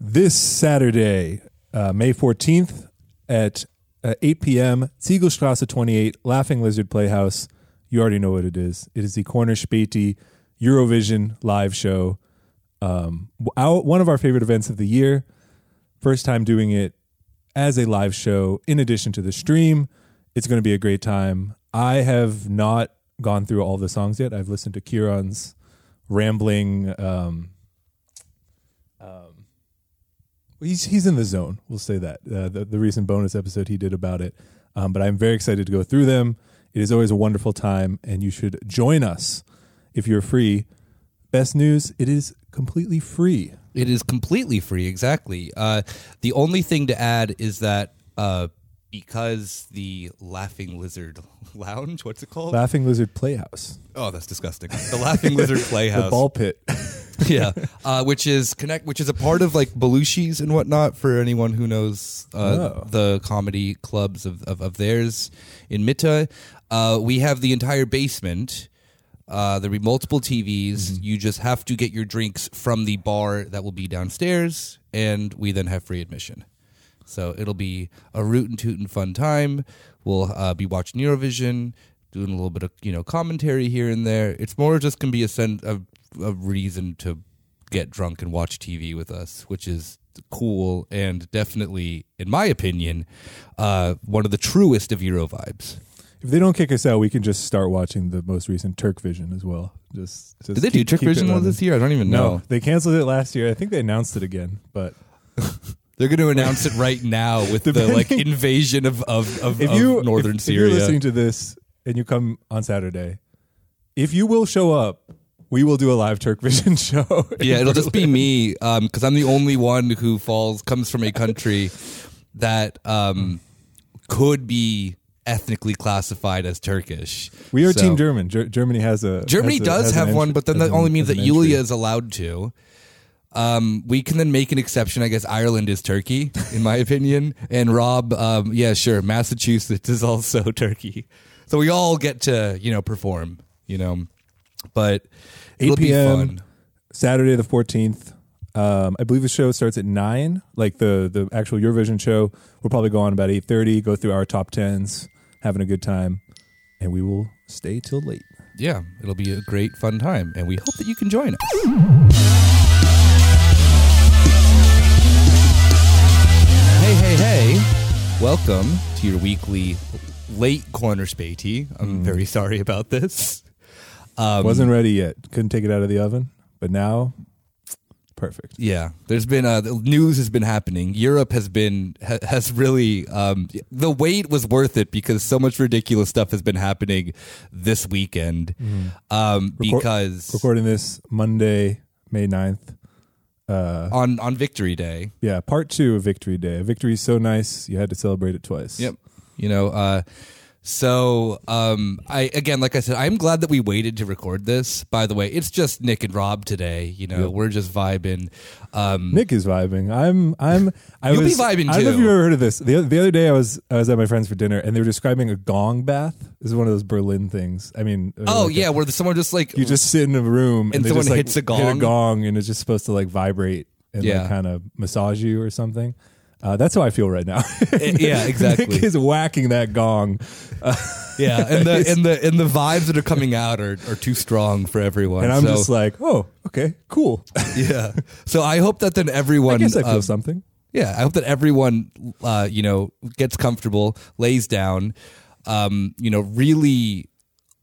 this Saturday, uh, May 14th at uh, 8 p.m., Ziegelstrasse 28, Laughing Lizard Playhouse. You already know what it is. It is the Corner Späti Eurovision live show. Um, our, one of our favorite events of the year. First time doing it as a live show in addition to the stream. It's going to be a great time. I have not gone through all the songs yet. I've listened to Kieran's rambling. Um, um, he's he's in the zone. We'll say that uh, the the recent bonus episode he did about it. Um, but I'm very excited to go through them. It is always a wonderful time, and you should join us if you're free. Best news: it is completely free. It is completely free, exactly. Uh, the only thing to add is that uh, because the Laughing Lizard Lounge, what's it called? Laughing Lizard Playhouse, oh, that's disgusting. The Laughing Lizard Playhouse. the ball pit. yeah, uh, which is connect, which is a part of like Belushi's and whatnot for anyone who knows uh, Oh. the comedy clubs of, of, of theirs in Mitte. Uh, we have the entire basement. Uh, there'll be multiple TVs. You just have to get your drinks from the bar that will be downstairs, and we then have free admission. So it'll be a root and toot and fun time. We'll uh, be watching Eurovision, doing a little bit of you know commentary here and there. It's more just gonna be a sense of a reason to get drunk and watch TV with us, which is cool and definitely, in my opinion, uh, one of the truest of Euro vibes. If they don't kick us out, we can just start watching the most recent Turkvision as well. Just, just Did they do keep- keep it Vision this year? I don't even know. No, they canceled it last year. I think they announced it again, but They're going to announce it right now with the like invasion of of, of, if of northern if, Syria. if you're listening to this and you come on Saturday, if you will show up, we will do a live Turkvision show. yeah, it'll just be me because I'm the only one who falls comes from a country that um, could be ethnically classified as Turkish. We are So- Team German. Ger- Germany has a Germany has a- does have one, but then that only means that entry. Yulia is allowed to. Um, we can then make an exception. I guess Ireland is Turkey, in my opinion, and Rob, um, yeah, sure, Massachusetts is also Turkey. So we all get to you know perform, you know, but 8 it'll be p.m. fun. Saturday the 14th. Um, I believe the show starts at nine. Like the the actual Eurovision show, we'll probably go on about 8:30. Go through our top tens, having a good time, and we will stay till late. Yeah, it'll be a great fun time, and we hope that you can join us. Welcome to your weekly late Corner Späti. I'm very sorry about this. Um, Wasn't ready yet. Couldn't take it out of the oven, but now, perfect. Yeah, there's been uh, the news has been happening. Europe has been ha, has really um, the wait was worth it because so much ridiculous stuff has been happening this weekend. Um, Record- because Recording this Monday, May 9th. Uh, on on Victory Day, yeah, part two of Victory Day. Victory is so nice, you had to celebrate it twice. Yep. You know, uh, so um, I again, like I said, I'm glad that we waited to record this. By the way, it's just Nick and Rob today. You know, Yep. we're just vibing. Um, Nick is vibing. I'm. I'm. I You'll be was, vibing I don't know if you've ever heard of this. The, the other day, I was I was at my friends for dinner, and they were describing a gong bath. This is one of those Berlin things. I mean, oh like a- yeah, where someone just like you just sit in a room And and, they someone just, like, hits a hit gong? gong, and it's just supposed to like vibrate and Yeah. like kind of massage you or something. Uh, that's how I feel right now. yeah, exactly. Nick is whacking that gong. Yeah, and the and the and the vibes that are coming out are, are too strong for everyone. And I'm so, just like, oh, okay, cool. yeah. So I hope that then everyone. I guess I feel um, something. Yeah, I hope that everyone, uh, you know, gets comfortable, lays down, um, you know, really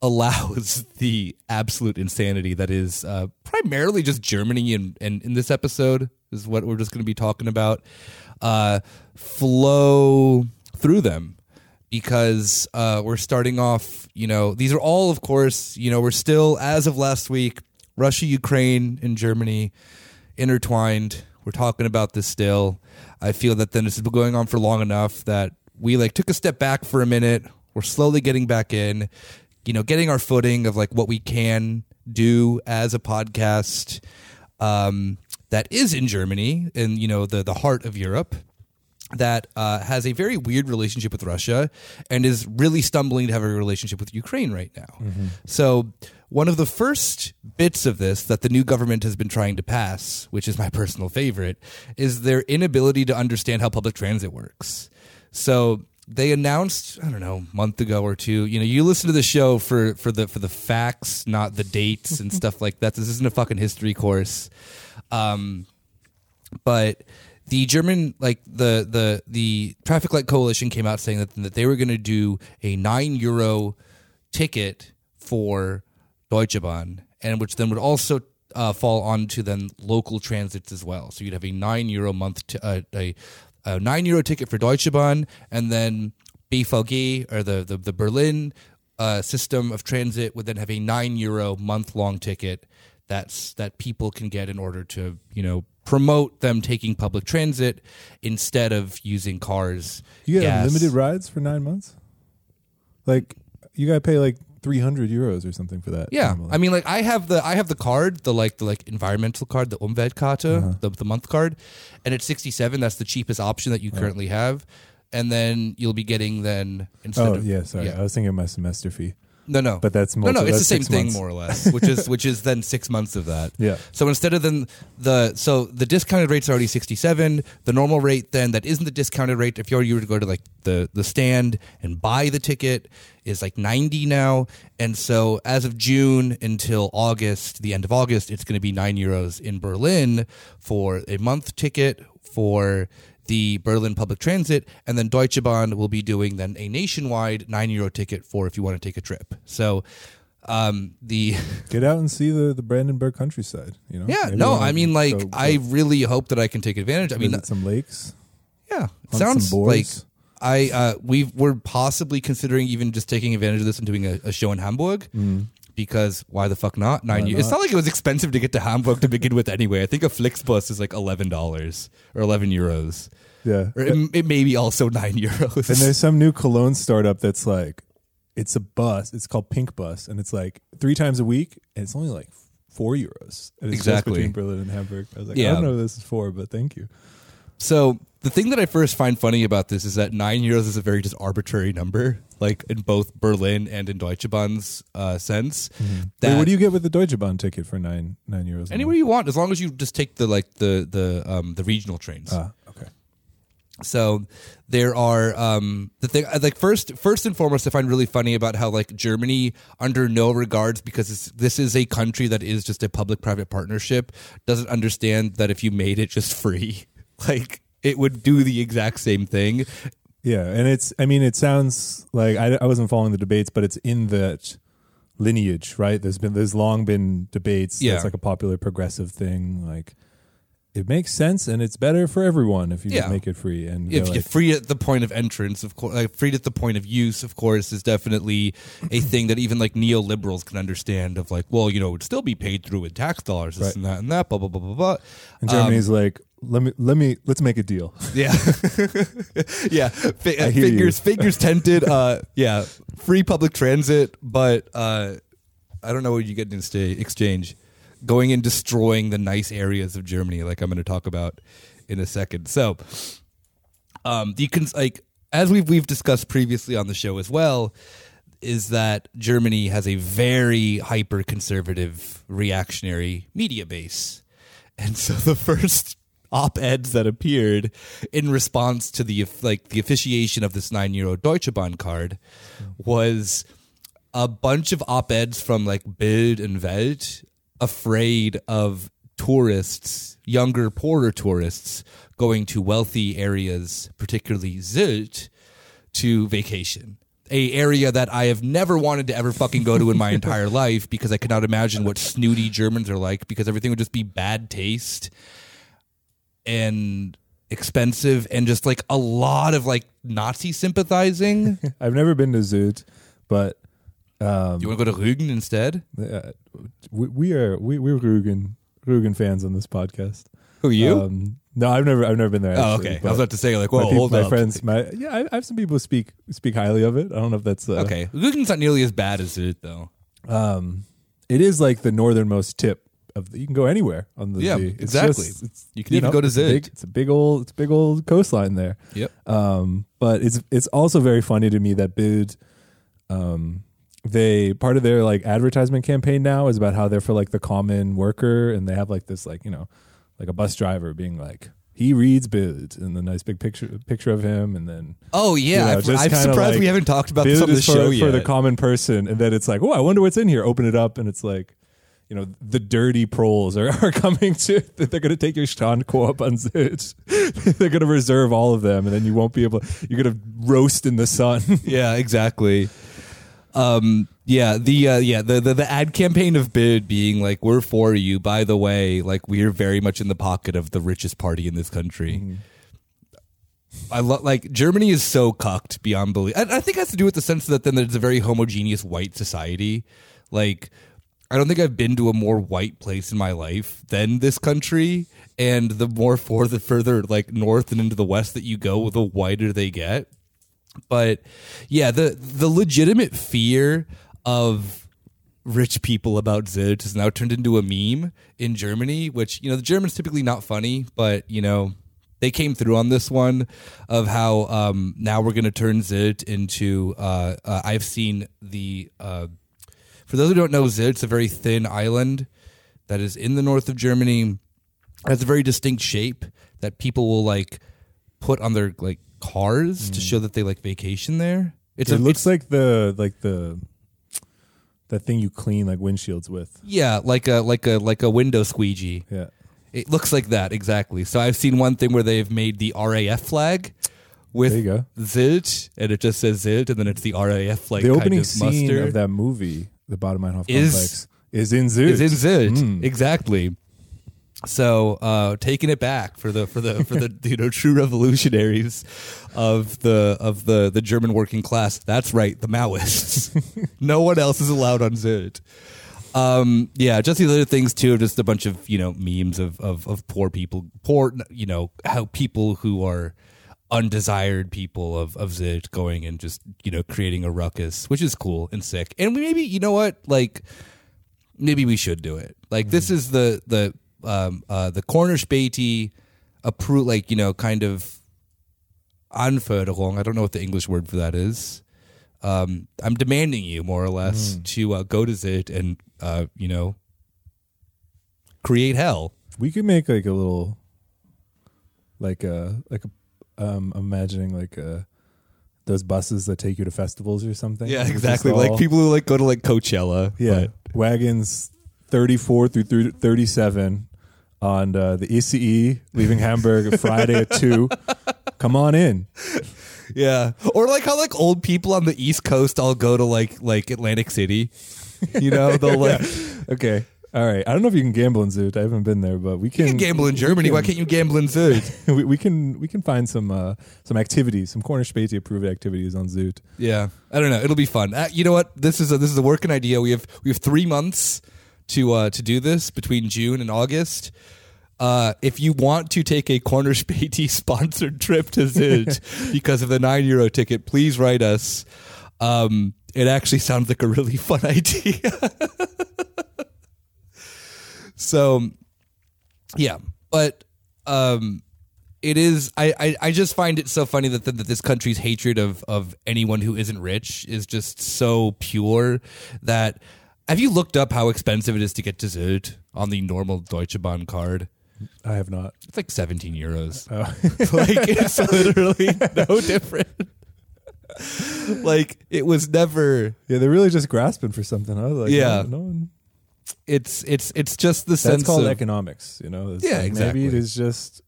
allows the absolute insanity that is uh, primarily just Germany and, and in this episode is what we're just going to be talking about, uh, flow through them because uh, we're starting off, you know, these are all, of course, you know, we're still, as of last week, Russia, Ukraine, and Germany intertwined. We're talking about this still. I feel that then this has been going on for long enough that we like took a step back for a minute. We're slowly getting back in, you know, getting our footing of like what we can do as a podcast um, that is in Germany and you know the the heart of Europe. that uh, has a very weird relationship with Russia and is really stumbling to have a relationship with Ukraine right now. So, one of the first bits of this that the new government has been trying to pass, which is my personal favorite, is their inability to understand how public transit works. So, they announced, I don't know, a month ago or two. You know, you listen to the show for for the for the facts, not the dates and stuff like that. This isn't a fucking history course. Um, but the German, like the the the traffic light coalition, came out saying that that they were going to do a nine euro ticket for Deutsche Bahn, and which then would also uh, fall onto then local transits as well. So you'd have a nine euro month t- uh, a, a nine euro ticket for Deutsche Bahn, and then BVG or the the, the Berlin uh, system of transit would then have a nine euro month long ticket that's that people can get in order to you know promote them taking public transit instead of using cars. You get gas. unlimited rides for nine months. Like you got to pay like three hundred euros or something for that. Yeah, normally. I mean, like I have the I have the card, the like the like environmental card, the Umweltkarte, Uh-huh. the the month card, and it's sixty seven. That's the cheapest option that you currently have, and then you'll be getting then instead oh of yeah, sorry, yeah. I was thinking of my semester fee. No no But that's more no no it's the same thing months. more or less, which is which is then six months of that. Yeah. So instead of then the so the discounted rate's already sixty seven. The normal rate then that isn't the discounted rate. If you were to go to like the the stand and buy the ticket is like ninety now. And so as of June until August, the end of August, it's going to be nine euros in Berlin for a month ticket for the Berlin public transit, and then Deutsche Bahn will be doing then a nationwide nine euro ticket for if you want to take a trip. So. Um, the Get out and see the the Brandenburg countryside. You know. yeah, Maybe no, I mean, like, go- I really hope that I can take advantage. I mean, some lakes. yeah, sounds like. I uh, we we're possibly considering even just taking advantage of this and doing a, a show in Hamburg. Because why the fuck not? Nine. Why eu- It's not? not like it was expensive to get to Hamburg to begin with. Anyway, I think a Flixbus is like eleven dollars or eleven euros, Yeah. or it, it may be also nine euros. And there's some new cologne startup that's like, it's a bus. It's called Pink Bus, and it's like three times a week, and it's only like four euros. And it's Exactly. between Berlin and Hamburg. I was like, I don't know what this is for, but thank you. So the thing that I first find funny about this is that nine euros is a very just arbitrary number, like in both Berlin and in Deutsche Bahn's uh, sense. Wait, That- what do you get with the Deutsche Bahn ticket for nine nine euros? anywhere you want, as long as you just take the like the the um, the regional trains. Ah, okay. So there are um, the thing like first first and foremost, I find really funny about how like Germany, under no regards, because it's, this is a country that is just a public private partnership, doesn't understand that if you made it just free, like it would do the exact same thing. Yeah, and it's. I mean, it sounds like I, I wasn't following the debates, but it's in that lineage, right? There's been there's long been debates. Yeah. it's like a popular progressive thing. Like it makes sense, and it's better for everyone if you Yeah. make it free. And if they're like, free at the point of entrance, of course, like free at the point of use, of course, is definitely a thing that even like neoliberals can understand. Of like, well, you know, it would still be paid through with tax dollars, this Right. and that and that, blah blah blah blah blah. and Um, like, let me let me let's make a deal. Yeah, yeah. Hear figures figures tented. Uh, yeah, free public transit, but uh, I don't know what you get in exchange. Going and destroying the nice areas of Germany, like I'm going to talk about in a second. So, um, you can like as we've we've discussed previously on the show as well, is that Germany has a very hyper conservative reactionary media base. And so the first op-eds that appeared in response to the like the officiation of this 9 euro Deutsche Bahn card was a bunch of op-eds from like Bild and Welt afraid of tourists, younger, poorer tourists going to wealthy areas, particularly Sylt, to vacation. A area that I have never wanted to ever fucking go to in my entire life because I cannot imagine what snooty Germans are like because everything would just be bad taste and expensive and just like a lot of like Nazi sympathizing. I've never been to Sylt, but um, you want to go to Rügen instead? uh, we, we are we we're Rügen Rügen fans on this podcast. Who you? Um, no, I've never I've never been there. oh, okay. I was about to say like, my, whoa, peop- hold my friends, my yeah, I, I have some people speak speak highly of it. I don't know if that's uh, Okay, Rügen's not nearly as bad as it though. Um, it is like the northernmost tip of the, you can go anywhere on the Yeah. It's exactly. just- it's, You can even go to big- It's a big old it's a big old coastline there. Yep. Um, but it's it's also very funny to me that Bild, um, they part of their like advertisement campaign now is about how they're for like the common worker, and they have like this like you know, like a bus driver being like he reads Bild, and the nice big picture picture of him, and then Oh yeah, You know, just I'm surprised like we haven't talked about this on the is for, show for the common person, and then it's like, oh, I wonder what's in here. Open it up, and it's like. You know the dirty proles are, are coming to. They're going to take your Strandkorb on Sylt. they're going to reserve all of them, and then you won't be able. You're going to roast in the sun. yeah, exactly. Um, yeah, the uh, yeah the, the the ad campaign of Bild being like we're for you. By the way, like we're very much in the pocket of the richest party in this country. Mm-hmm. I love like Germany is so cucked beyond belief. I, I think it has to do with the sense that then there's a very homogeneous white society. Like I don't think I've been to a more white place in my life than this country. And the more for the further like north and into the west that you go, the whiter they get. But yeah, the the legitimate fear of rich people about Sylt has now turned into a meme in Germany, which, you know, the Germans typically not funny, but you know, they came through on this one of how um, now we're going to turn Sylt into. Uh, uh, I've seen the. Uh, for those who don't know, Sylt, it's a very thin island that is in the north of Germany. It has a very distinct shape that people will like put on their like cars to show that they like vacation there. It's it a, looks like the like the that thing you clean like windshields with. yeah, like a like a like a window squeegee. Yeah. It looks like that exactly. So I've seen one thing where they've made the RAF flag with There you go. Sylt, and it just says Sylt, and then it's the RAF like the kind opening of scene mustard. of that movie, the Baader-Meinhof Is- complex, is in Sylt. is in Sylt. Mm. Exactly. So uh, taking it back for the for the for the you know true revolutionaries of the of the the German working class. That's right, the Maoists. no one else is allowed on Sylt. Um, yeah, just these other things too. Just a bunch of you know memes of of, of poor people, poor you know how people who are undesired people of of Sylt going and just you know creating a ruckus, which is cool and sick. And maybe you know what like maybe we should do it. Like this is the the um uh the Corner Späti appro like you know kind of anförderung. I don't know what the English word for that is. Um, I'm demanding you more or less to uh, go to Sylt and uh, you know create hell. We could make like a little, like a like a, um, imagining like a those buses that take you to festivals or something. Yeah, exactly. all- Like people who like go to like Coachella. Yeah, but- wagons thirty four through through thirty seven on uh, the ICE leaving Hamburg Friday at two. Come on in. yeah. Or like how like old people on the East Coast all go to like like Atlantic City. You know, they'll like Okay. All right. I don't know if you can gamble in Sylt. I haven't been there, but we can, you can gamble in Germany. Why can't you gamble in Sylt? we, we can we can find some uh, some activities, some Corner Späti approved activities on Sylt. Yeah, I don't know. It'll be fun. Uh, you know what? This is a, this is a working idea. We have we have three months to uh, to do this between June and August. Uh, if you want to take a Corner Späti sponsored trip to Sylt because of the nine euro ticket, please write us. Um, it actually sounds like a really fun idea. so, yeah, but um, it is I, I I just find it so funny that, that that this country's hatred of of anyone who isn't rich is just so pure that have you looked up how expensive it is to get to Sylt on the normal Deutsche Bahn card? I have not. It's like 17 euros. Oh. like it's literally no different. like it was never Yeah, they're really just grasping for something. I was Like, Yeah. no, no one- it's it's it's just the that's sense called of economics. You know, It's Yeah, like exactly. Maybe it is just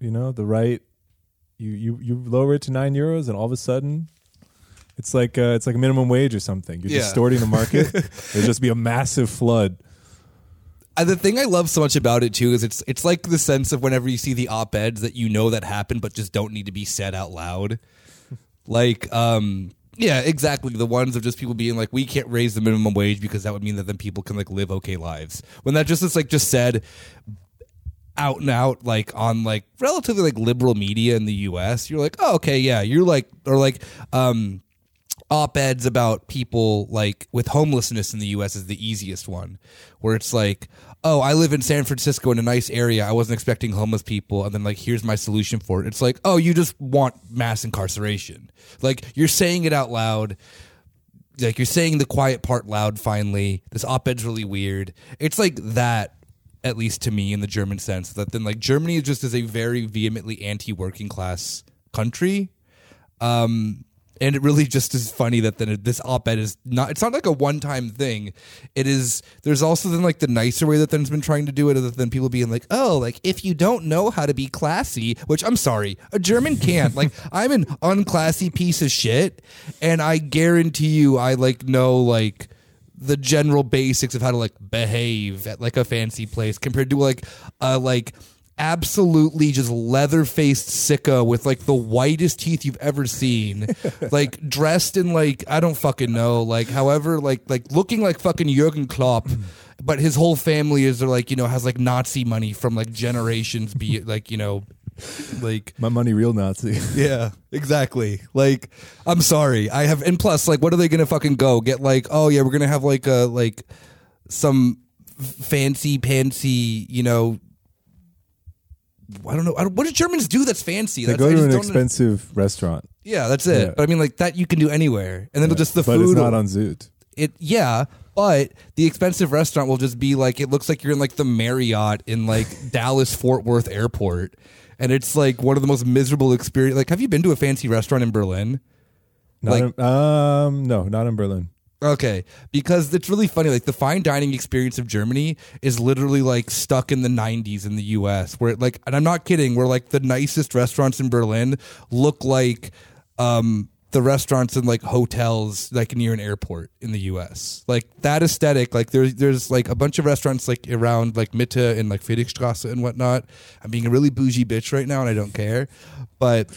you know the right. You you you lower it to nine euros, and all of a sudden, it's like uh, it's like minimum wage or something. You're Yeah. distorting the market. There'll just be a massive flood. And the thing I love so much about it too is it's it's like the sense of whenever you see the op eds that you know that happened but just don't need to be said out loud. like, um, yeah, exactly. The ones of just people being like, we can't raise the minimum wage because that would mean that then people can like live okay lives. When that just is like just said out and out like on like relatively like liberal media in the US, you're like, oh okay, yeah, you're like or like um op-eds about people like with homelessness in the US is the easiest one where it's like oh I live in San Francisco in a nice area. I wasn't expecting homeless people. And then like here's my solution for it. It's like oh you just want mass incarceration. Like you're saying it out loud. Like you're saying the quiet part loud finally. This op-ed's really weird. It's like that at least to me in the german sense that then like germany is just is a very vehemently anti-working class country. Um and it really just is funny that then this op-ed is not it's not like a one-time thing. It is there's also then like the nicer way that then's been trying to do it other than people being like oh like if you don't know how to be classy which i'm sorry a german can't. Like i'm an unclassy piece of shit and i guarantee you i like know like the general basics of how to like behave at like a fancy place compared to like a like absolutely just leather faced sicko with like the whitest teeth you've ever seen, like dressed in like I don't fucking know, like however like like looking like fucking Jürgen Klopp. Mm. But his whole family is like you know has like Nazi money from like generations, be like you know, like My money, real Nazi. yeah, exactly. Like, I'm sorry. I have, and plus, like, what are they gonna fucking go get? Like, oh yeah, we're gonna have like a like some f- fancy pantsy, you know. I don't know. I don't, what do Germans do that's fancy? they That's, go I to just an don't- expensive restaurant, Yeah, that's it. Yeah. But I mean, like that you can do anywhere, and then just the but food. it's not on Sylt. it yeah but the expensive restaurant will just be like it looks like you're in like the marriott in like dallas fort worth airport and it's like one of the most miserable experience like have you been to a fancy restaurant in berlin Not Like- in, um, no, not in Berlin. Okay because it's really funny like the fine dining experience of germany is literally like stuck in the 90s in the us where like and i'm not kidding where like the nicest restaurants in berlin look like um the restaurants in like hotels like near an airport in the US. Like that aesthetic, like there's there's like a bunch of restaurants like around like Mitte and like Friedrichstrasse and whatnot. I'm being a really bougie bitch right now and I don't care. But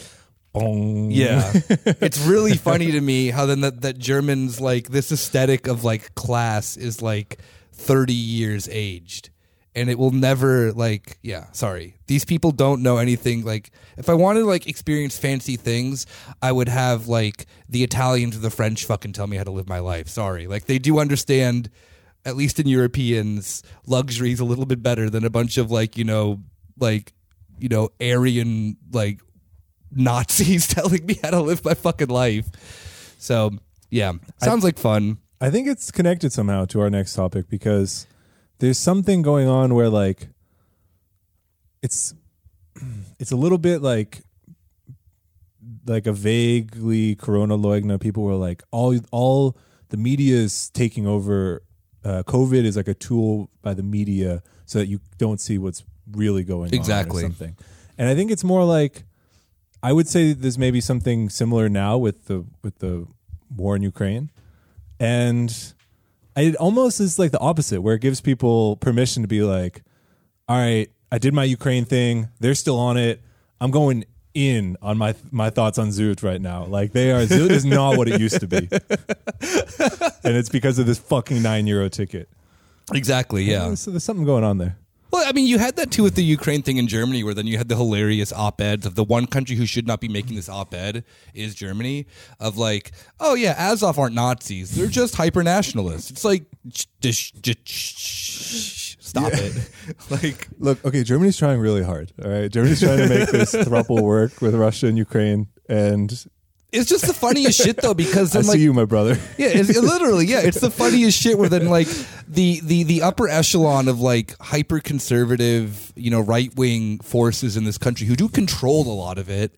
Bong. yeah. it's really funny to me how then that, that Germans like this aesthetic of like class is like 30 years aged. And it will never like yeah, sorry. These people don't know anything like if I wanted to like experience fancy things, I would have like the Italians or the French fucking tell me how to live my life. Sorry. Like they do understand at least in Europeans, luxury is a little bit better than a bunch of like, you know, like, you know, Aryan like Nazis telling me how to live my fucking life. So yeah, sounds like fun. I think it's connected somehow to our next topic because there's something going on where like it's it's a little bit like like a vaguely Corona-Leugner people were like all all the media is taking over uh, covid is like a tool by the media so that you don't see what's really going on Exactly. or something and i think it's more like i would say there's maybe something similar now with the with the war in ukraine. And it almost is like the opposite where it gives people permission to be like all right i did my ukraine thing. They're still on it. I'm going in on my my thoughts on Sylt right now. Like they are Sylt is not what it used to be. And it's because of this fucking nine euro ticket. Exactly, yeah. so there's something going on there Well, I mean, you had that too with the Ukraine thing in Germany, where then you had the hilarious op-eds of the one country who should not be making this op-ed is Germany. Of like, oh yeah, Azov aren't Nazis; they're just hyper nationalists. It's like, sh- sh- sh- sh- stop it. like, look okay germany's trying really hard all right germany's trying to make this thruple work with russia and ukraine and it's just the funniest shit though, because i then see like, you my brother Yeah, it's, literally, yeah, it's the funniest shit. Where then like the the the upper echelon of like hyper conservative, you know, right wing forces in this country who do control a lot of it,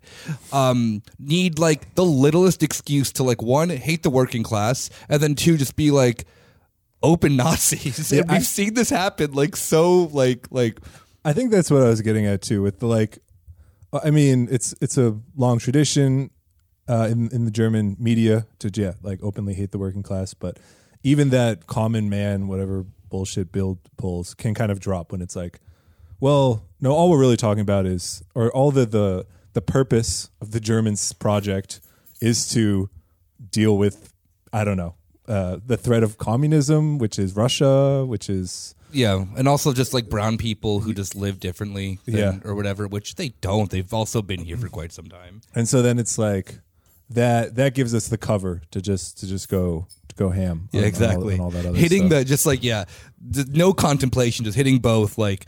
um, need like the littlest excuse to like one hate the working class, and then two just be like open Nazis. and we've seen this happen like so like like I think that's what I was getting at too. With the like, I mean, it's it's a long tradition uh, in in the German media to yeah, like openly hate the working class, but even that common man, whatever bullshit Bild pulls, can kind of drop when it's like, well, no, all we're really talking about is, or all the the the purpose of the Germans project is to deal with, I don't know, uh, the threat of communism, which is Russia, which is yeah, and also just like brown people who just live differently, than, Yeah. or whatever, which they don't. They've also been here for quite some time. And so then it's like, that that gives us the cover to just to just go to go ham. Yeah, on- on all- exactly. on all that other hitting stuff. the just like yeah, th- no contemplation, just hitting both like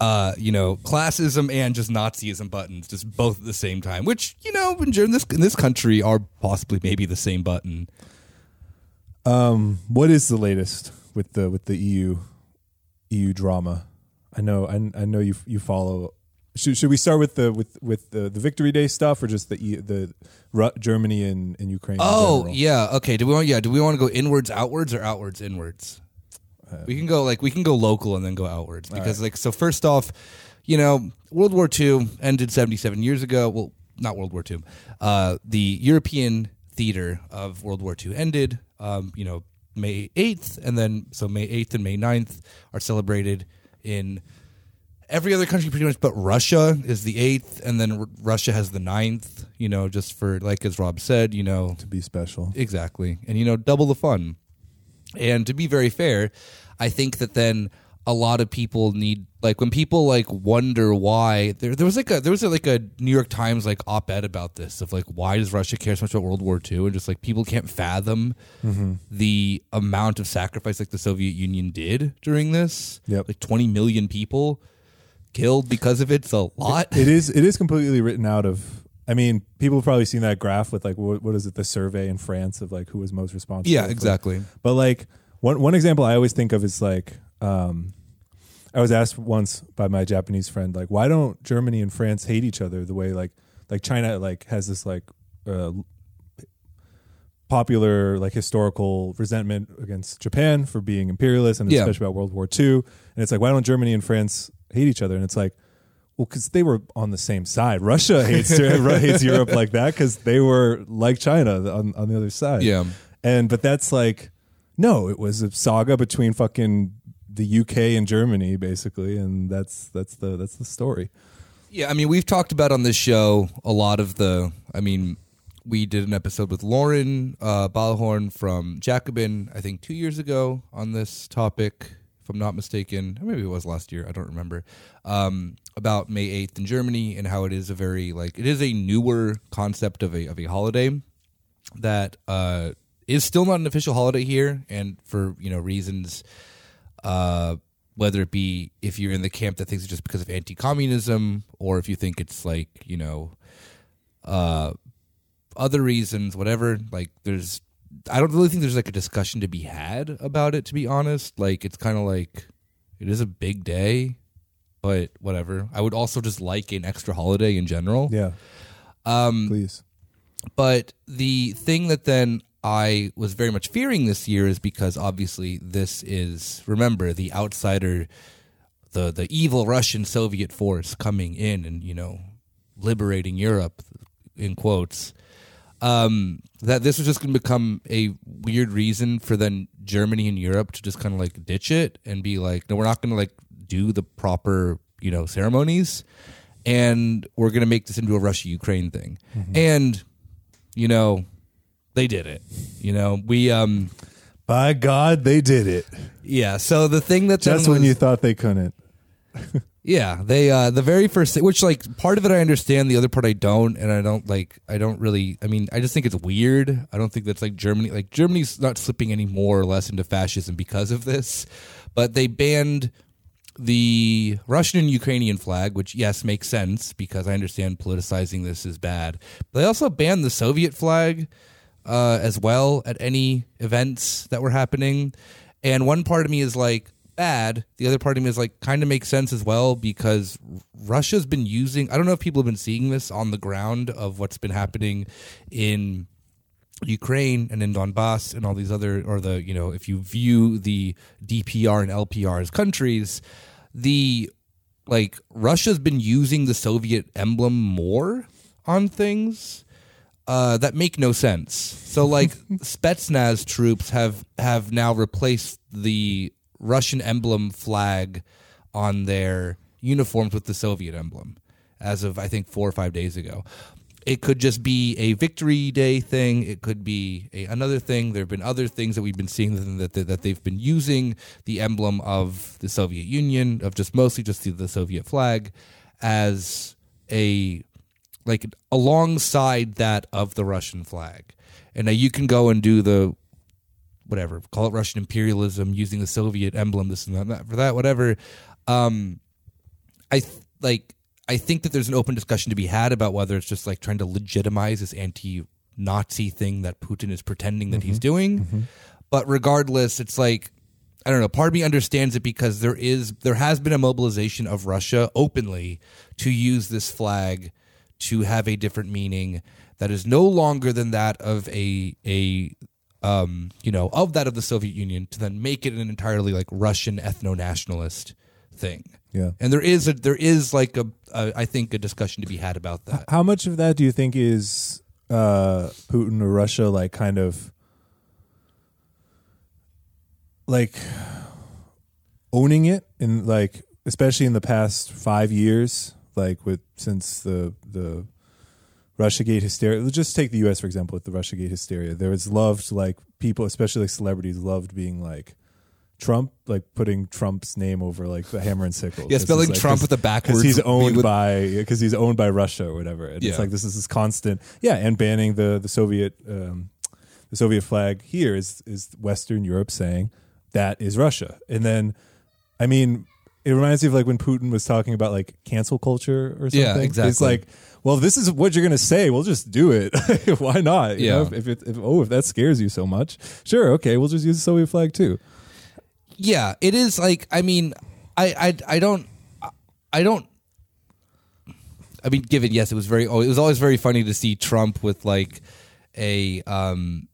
uh, you know, classism and just Nazism buttons, just both at the same time. Which you know, in in this in this country, are possibly maybe the same button. Um, what is the latest with the with the EU EU drama? I know I, I know you you follow. Should, should we start with the with with the, the Victory Day stuff or just the the Ru- Germany and, and Ukraine? Oh general? yeah, okay. Do we want yeah? Do we want to go inwards, outwards, or outwards, inwards? we can go like we can go local and then go outwards because like so first off, you know, World War II ended seventy seven years ago. Well, not World War II. Uh, the European theater of World War II ended. Um, you know, May eighth, and then so May eighth and May 9th are celebrated in every other country pretty much but Russia is the 8th and then R- Russia has the ninth. you know, just for like as Rob said, you know, to be special. Exactly. And you know, double the fun. And to be very fair, I think that then a lot of people need like when people like wonder why there there was like a there was like a New York Times like op-ed about this of like why does Russia care so much about World War II and just like people can't fathom mm-hmm. the amount of sacrifice like the Soviet Union did during this. Yep. Like 20 million people killed because of. It's a lot. It is it is completely written out of. I mean, people have probably seen that graph with like what, what is it the survey in France of like who was most responsible. yeah, for- exactly. But like one one example I always think of is like um, I was asked once by my Japanese friend like why don't Germany and France hate each other the way like like China like has this like uh, popular like historical resentment against Japan for being imperialist and Yeah. especially about World War II and it's like why don't Germany and France hate each other and it's like well, because they were on the same side. Russia hates hates Europe like that because they were like China on, on the other side. Yeah. And but that's like no, it was a saga between fucking the UK and Germany basically and that's that's the that's the story. Yeah, I mean, we've talked about on this show a lot of the. I mean, we did an episode with Loren uh, Balhorn from Jacobin, I think two years ago on this topic, if I'm not mistaken. Maybe it was last year. I don't remember. Um, about May 8th in Germany and how it is a very like it is a newer concept of a of a holiday that uh, is still not an official holiday here, and for you know reasons uh, whether it be if you're in the camp that thinks it's just because of anti-communism, or if you think it's like you know, uh, other reasons, whatever. Like, there's, I don't really think there's like a discussion to be had about it. To be honest, like it's kind of like it is a big day, but whatever. I would also just like an extra holiday in general. Yeah. Um, Please. but the thing that then I was very much fearing this year is because obviously this is remember the outsider, the the evil Russian Soviet force coming in and you know liberating Europe in quotes. Um, that this was just going to become a weird reason for then Germany and Europe to just kind of like ditch it and be like, no, we're not going to like do the proper you know ceremonies, and we're going to make this into a Russia Ukraine thing, and you know they did it. You know we um By God, they did it. yeah. So the thing that Just when was- you thought they couldn't. Yeah, they uh the very first thing, which like part of it I understand, the other part I don't, and I don't like I don't really. I mean, I just think it's weird. I don't think that's like Germany. Like Germany's not slipping any more or less into fascism because of this, but they banned the Russian and Ukrainian flag, which yes makes sense because I understand politicizing this is bad. But they also banned the Soviet flag uh, as well at any events that were happening. And one part of me is like bad. The other part of me is like kind of makes sense as well because Russia's been using. I don't know if people have been seeing this on the ground of what's been happening in Ukraine and in Donbass and all these other, or the, you know, if you view the DPR and LPR as countries, the like Russia's been using the Soviet emblem more on things uh, that make no sense. So like Spetsnaz troops have have now replaced the Russian emblem flag on their uniforms with the Soviet emblem as of I think 4 or 5 days ago. It could just be a victory day thing. It could be a, another thing. There have been other things that we've been seeing that, that, that they've been using the emblem of the Soviet Union, of just mostly just the, the Soviet flag, as a like alongside that of the Russian flag. And now you can go and do the whatever, call it Russian imperialism using the Soviet emblem, this and that, that for that, whatever. Um, I th- like. I think that there's an open discussion to be had about whether it's just like trying to legitimize this anti-Nazi thing that Putin is pretending that he's doing. But regardless, it's like I don't know. Part of me understands it because there is there has been a mobilization of Russia openly to use this flag to have a different meaning that is no longer than that of a a um, you know of that of the Soviet Union to then make it an entirely like Russian ethno nationalist thing. Yeah. And there is a there is like a, a I think a discussion to be had about that. How much of that do you think is uh, Putin or Russia like kind of like owning it in like especially in the past five years, like with since the the Russiagate hysteria. Let's just take the U.S. for example with the Russiagate hysteria. There was loved like people, especially like celebrities, loved being like Trump, like putting Trump's name over like the hammer and sickle. yeah, spelling like, Trump with a backwards because he's owned would- by because he's owned by Russia or whatever. And Yeah. it's like this is this constant, yeah, and banning the the Soviet um, the Soviet flag here is is Western Europe saying that is Russia, and then I mean. It reminds me of like when Putin was talking about like cancel culture or something. Yeah, exactly. It's like, well, this is what you're gonna say. We'll just do it. Why not? You Yeah. know, if, it, if oh, if that scares you so much, sure, okay, we'll just use the Soviet flag too. yeah it is like i mean i i, I don't i don't i mean given yes it was very it was always very funny to see trump with like a um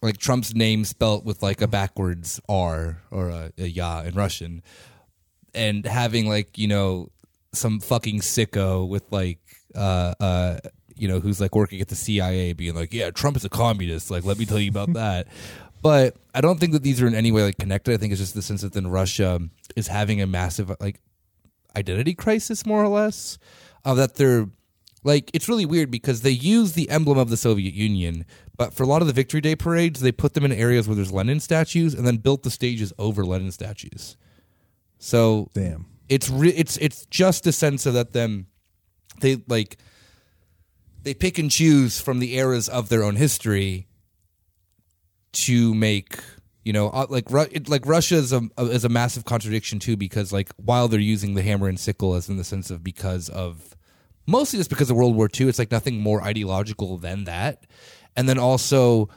like trump's name spelt with like a backwards r or a, a ya in russian and having like you know some fucking sicko with like uh uh you know who's like working at the CIA being like yeah Trump is a communist. Like let me tell you about that. But I don't think that these are in any way like connected. I think it's just the sense that then Russia is having a massive like identity crisis more or less of that they're like it's really weird because they use the emblem of the Soviet Union but for a lot of the Victory Day parades they put them in areas where there's Lenin statues and then built the stages over Lenin statues so Damn. it's re- it's it's just a sense of that them they like they pick and choose from the eras of their own history to make you know uh, like it, like Russia is a is a massive contradiction too because like while they're using the hammer and sickle as in the sense of because of mostly just because of World War II it's like nothing more ideological than that and then also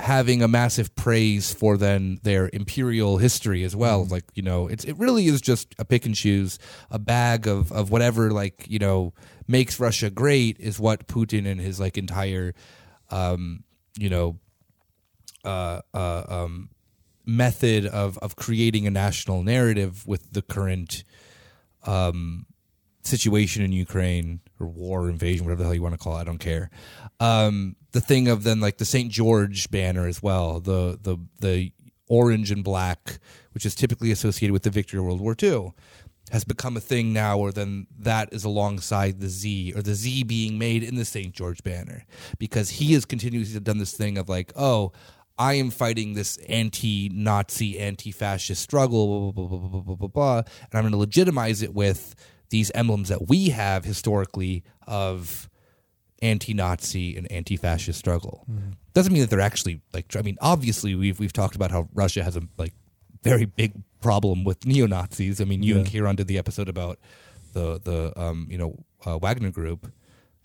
having a massive praise for then their imperial history as well. Like you know it's it really is just a pick and choose a bag of of whatever like you know makes Russia great is what Putin and his like entire um you know uh, uh, um, method of of creating a national narrative with the current um, situation in Ukraine or war invasion, whatever the hell you want to call it. I don't care. Um, the thing of then like the St. George banner as well, the the the orange and black, which is typically associated with the victory of World War II, has become a thing now. Where then that is alongside the Z or the Z being made in the St. George banner because he has continuously done this thing of like, oh. I am fighting this anti-Nazi, anti-fascist struggle, blah blah blah blah blah blah blah, blah and I'm going to legitimize it with these emblems that we have historically of anti-Nazi and anti-fascist struggle. Doesn't mean that they're actually like. I mean, obviously, we've we've talked about how Russia has a like very big problem with neo Nazis. I mean, you and Kieran did the episode about the the um you know uh, Wagner Group,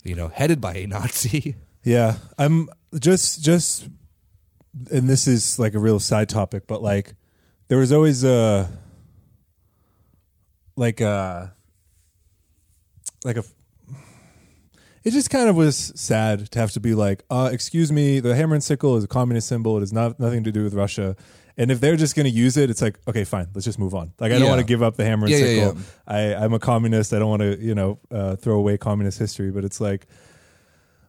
you know, headed by a Nazi. Yeah, I'm just just, and this is like a real side topic, but like there was always a like a like a. It just kind of was sad to have to be like, uh, excuse me, the hammer and sickle is a communist symbol. It has not nothing to do with Russia. And if they're just going to use it, it's like, okay, fine, let's just move on. Like, I don't Yeah. want to give up the hammer and Yeah, yeah, sickle. I, I'm a communist. I don't want to, you know, uh, throw away communist history. But it's like,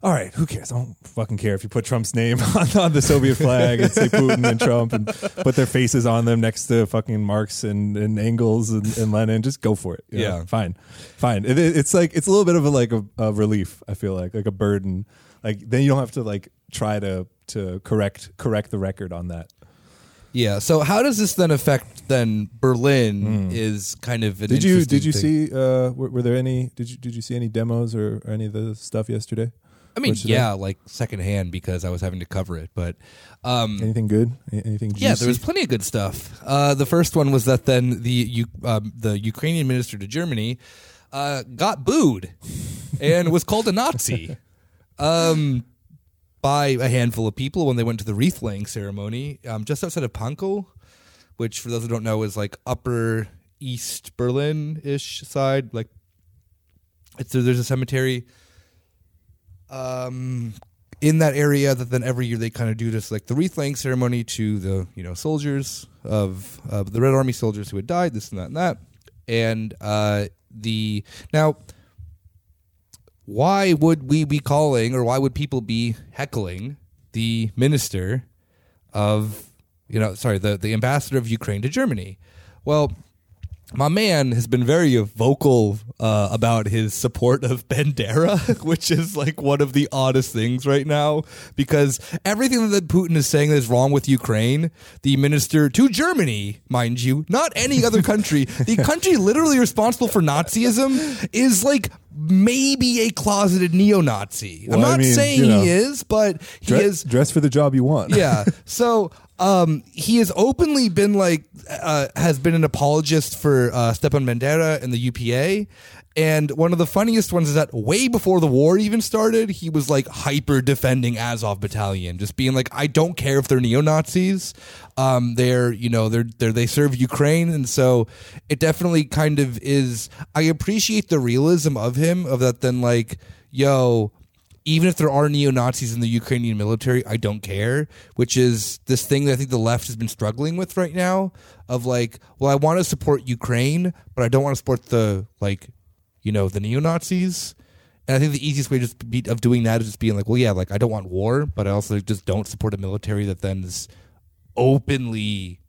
all right, who cares? I don't fucking care if you put Trump's name on, on the Soviet flag and say Putin and Trump and put their faces on them next to fucking Marx and, and Engels and, and Lenin. Just go for it. you know? Yeah. fine, fine. It, it- it's like it's a little bit of a like a, a relief. I feel like like a burden. Like then you don't have to like try to to correct correct the record on that. Yeah. So how does this then affect then Berlin? Is kind of an. Did you did you thing. see? Uh, were, were there any? Did you did you see any demos or, or any of the stuff yesterday? I mean, yeah, like secondhand because I was having to cover it, but um, Anything good? Anything? yeah, there was plenty of good stuff. Uh, the first one was that then the U- um, the Ukrainian minister to Germany uh, got booed and was called a Nazi um, by a handful of people when they went to the wreath laying ceremony um, just outside of Pankow, which for those who don't know is like upper East Berlin ish side. Like, it's there's a cemetery um, in that area that then every year they kind of do this like the wreath laying ceremony to the you know soldiers of of the Red Army soldiers who had died, this and that and that, and uh, the now. Why would we be calling, or why would people be heckling the minister of, you know, sorry, the the ambassador of Ukraine to Germany? Well, my man has been very vocal uh, about his support of Bandera, which is like one of the oddest things right now because everything that Putin is saying that is wrong with Ukraine, the minister to Germany, mind you, not any other country, the country literally responsible for Nazism is like maybe a closeted neo-Nazi. I'm Well, I not mean, saying you know, he is, but he dress, is dress for the job you want. yeah. So um, he has openly been like uh, has been an apologist for uh, Stepan Bandera and the UPA. And one of the funniest ones is that way before the war even started, he was like hyper defending Azov Battalion, just being like, "I don't care if they're neo Nazis. Um, they're you know they're, they're they serve Ukraine." And so it definitely kind of is. I appreciate the realism of him of that. Then like, yo, even if there are neo Nazis in the Ukrainian military, I don't care. Which is this thing that I think the left has been struggling with right now of like, well, I want to support Ukraine, but I don't want to support the like, you know, the neo Nazis. And I think the easiest way just be, of doing that is just being like, well, yeah, like I don't want war, but I also just don't support a military that then is openly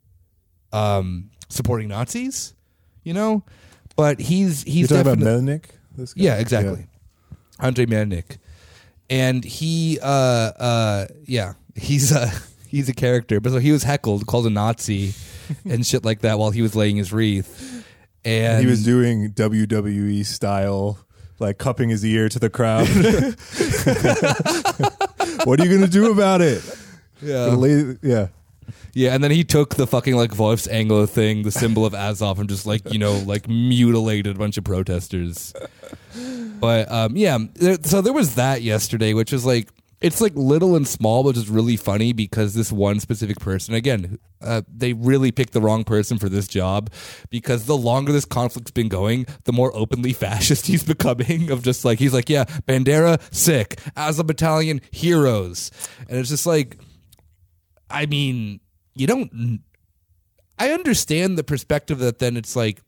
um, supporting Nazis. You know, but he's You're he's talking about Melnyk. This guy? yeah, exactly. Andrei Melnyk. And he uh uh yeah, he's a he's a character. But so he was heckled, called a Nazi and shit like that while he was laying his wreath. And he was doing WWE style, like cupping his ear to the crowd. what are you gonna do about it? yeah. Yeah. Yeah, and then he took the fucking like Wolfsangel thing, the symbol of Azov, and just like you know like mutilated a bunch of protesters. But um, yeah, there, so there was that yesterday, which was like it's like little and small, but just really funny because this one specific person again, uh, they really picked the wrong person for this job because the longer this conflict's been going, the more openly fascist he's becoming. Of just like he's like, yeah, Bandera sick, Azov Battalion heroes, and it's just like. I mean, you don't. I understand the perspective that then it's like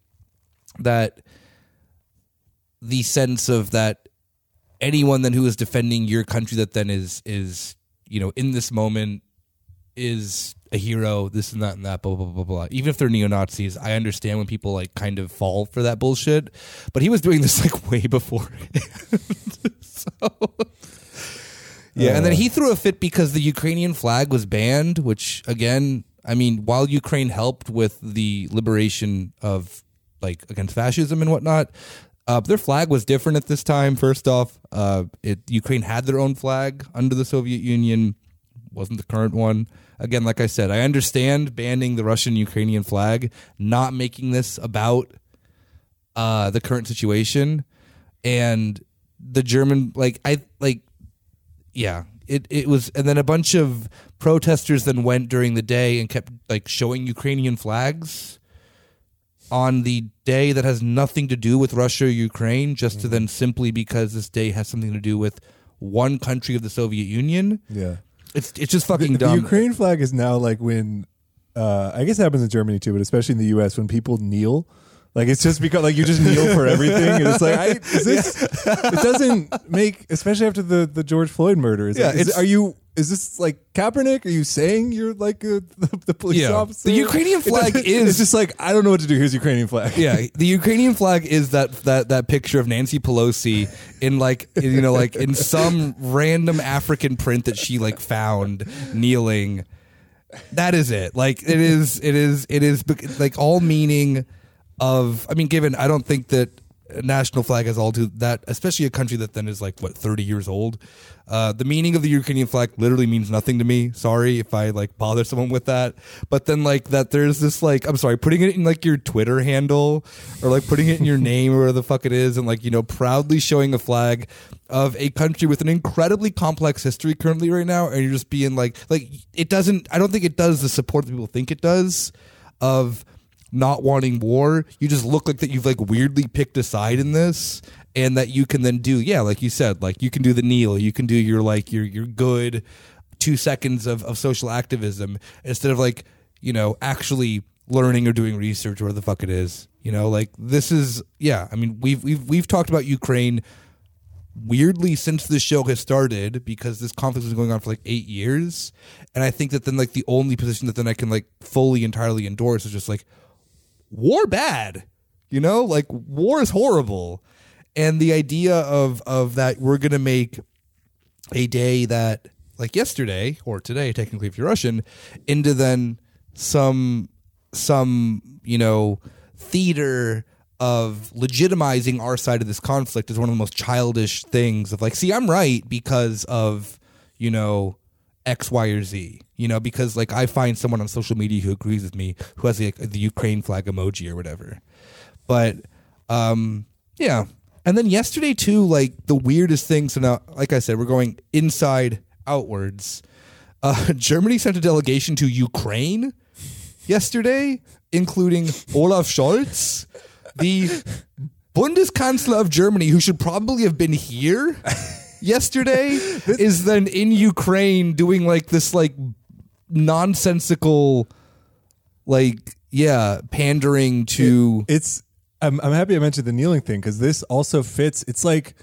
that the sense of that anyone then who is defending your country that then is is you know in this moment is a hero this and that and that blah blah blah blah blah. Even if they're neo-nazis i understand when people like kind of fall for that bullshit. But he was doing this like way before so yeah, and then he uh. threw a fit because the Ukrainian flag was banned, which again, I mean, while Ukraine helped with the liberation of like against fascism and whatnot, uh, their flag was different at this time. First off, uh, it Ukraine had their own flag under the Soviet Union, wasn't the current one. Again, like I said, I understand banning the Russian Ukrainian flag, not making this about uh, the current situation, and the German like I like yeah it it was and then a bunch of protesters then went during the day and kept like showing ukrainian flags on the day that has nothing to do with russia or ukraine just to then simply because this day has something to do with one country of the soviet union Yeah. it's it's just fucking The, the Ukraine flag is now like when uh, I guess it happens in Germany too, but especially in the U.S. when people kneel. Like it's just because like you just kneel for everything, and it's like I is this. It doesn't make, especially after the the George Floyd murder. Is Yeah, like, is, it's- are you? Is this like Kaepernick? Are you saying you're like a, the, the police Yeah. officer? The Ukrainian flag doesn't- is- It's just like I don't know what to do. Here's Ukrainian flag. yeah, the Ukrainian flag is that that that picture of Nancy Pelosi in like you know like in some random African print that she like found kneeling, That is it. Like it is. It is. It is like all meaning of. I mean, given I don't think that national flag has all to that, especially a country that then is like what thirty years old. Uh, the meaning of the Ukrainian flag literally means nothing to me. Sorry if I like bother someone with that. But then like that, there's this like I'm sorry, putting it in like your Twitter handle or like putting it in your name or whatever the fuck it is, and like you know proudly showing a flag of a country with an incredibly complex history currently right now, and you're just being like like it doesn't. I don't think it does the support that people think it does. Of not wanting war. You just look like that you've like weirdly picked a side in this and that you can then do yeah, like you said, like you can do the kneel, you can do your like your your good two seconds of, of social activism instead of like, you know, actually learning or doing research whatever the fuck it is. You know, like this is yeah, I mean we've we've we've talked about Ukraine weirdly since the show has started because this conflict has been going on for like eight years and i think that then like the only position that then i can like fully entirely endorse is just like war bad you know? Like war is horrible. And the idea of of that we're gonna make a day that like yesterday or today technically if you're russian into then some some you know theater of legitimizing our side of this conflict is one of the most childish things of like see i'm right because of you know x y or z you know because like i find someone on social media who agrees with me who has the, the ukraine flag emoji or whatever. But um yeah. And then yesterday too like the weirdest thing so now like i said we're going inside outwards. Uh germany sent a delegation to ukraine yesterday including olaf scholz the bundeskanzler of germany who should probably have been here yesterday is then in ukraine doing like this like nonsensical like yeah pandering to It's I'm I'm happy I mentioned the kneeling thing because this also fits. It's like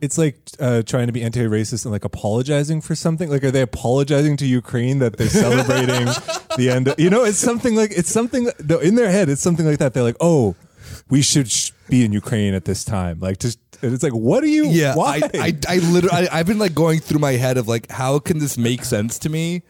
it's like uh, trying to be anti-racist and like apologizing for something. Like, are they apologizing to Ukraine that they're celebrating the end? Of, you know, it's something like it's something no, in their head. It's something like that. They're like, oh, we should sh- be in Ukraine at this time. Like, just and it's like, what do you? Yeah, why? I, I, I literally, I, I've been like going through my head of like, how can this make sense to me?